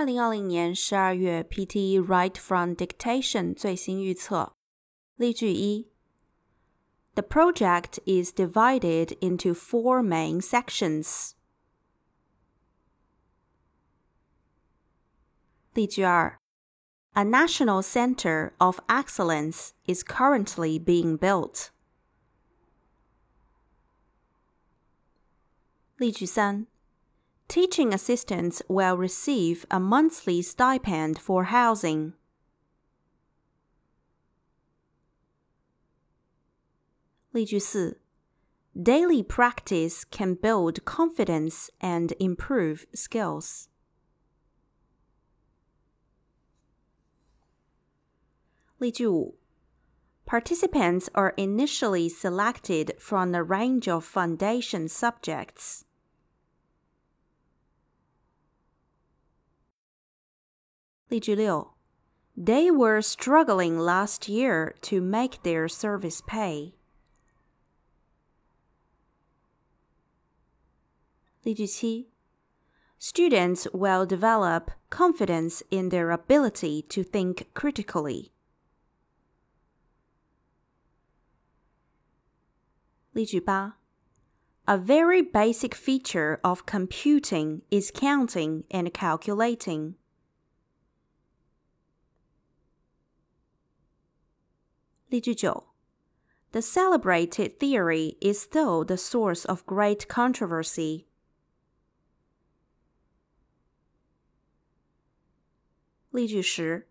二零二零年十二月 PTE Write from Dictation 最新预测。例句一：The project is divided into four main sections。例句二：A national center of excellence is currently being built。例句三。Teaching assistants will receive a monthly stipend for housing. 例句四：Daily practice can build confidence and improve skills. 例句五：Participants are initially selected from a range of foundation subjects. 例句六：They were struggling last year to make their service pay. 例句七：Students will develop confidence in their ability to think critically. 例句八：A very basic feature of computing is counting and calculating. 例句九：The celebrated theory is still the source of great controversy. 例句十：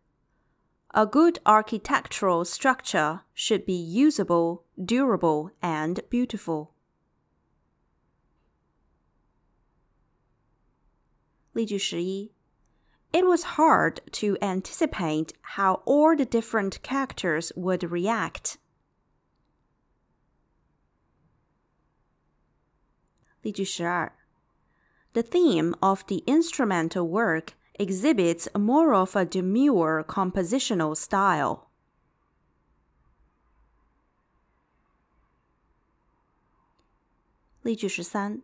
A good architectural structure should be usable, durable, and beautiful. 例句十一。 it was hard to anticipate how all the different characters would react. 例句十二 The theme of the instrumental work exhibits more of a demure compositional style. 例句十三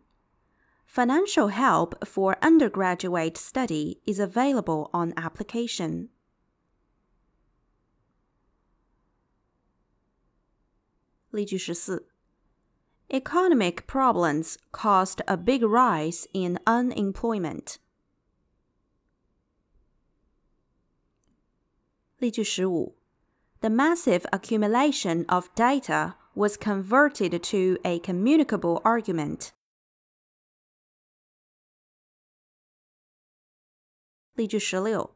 Financial help for undergraduate study is available on application. Economic problems caused a big rise in unemployment. 例句十五 The massive accumulation of data was converted to a communicable argument. 例句十六，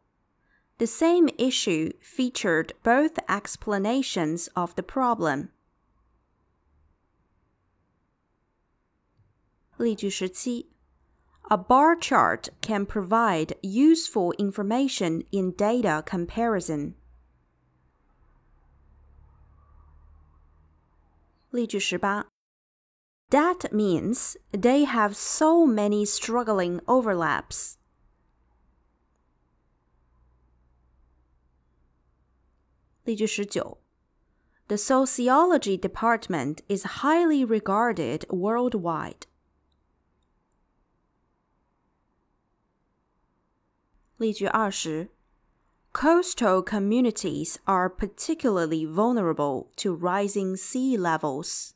The same issue featured both explanations of the problem. 例句十七，A bar chart can provide useful information in data comparison. 例句十八，That means they have so many struggling overlaps. 例句十九，The sociology department is highly regarded worldwide. 例句二十，Coastal communities are particularly vulnerable to rising sea levels.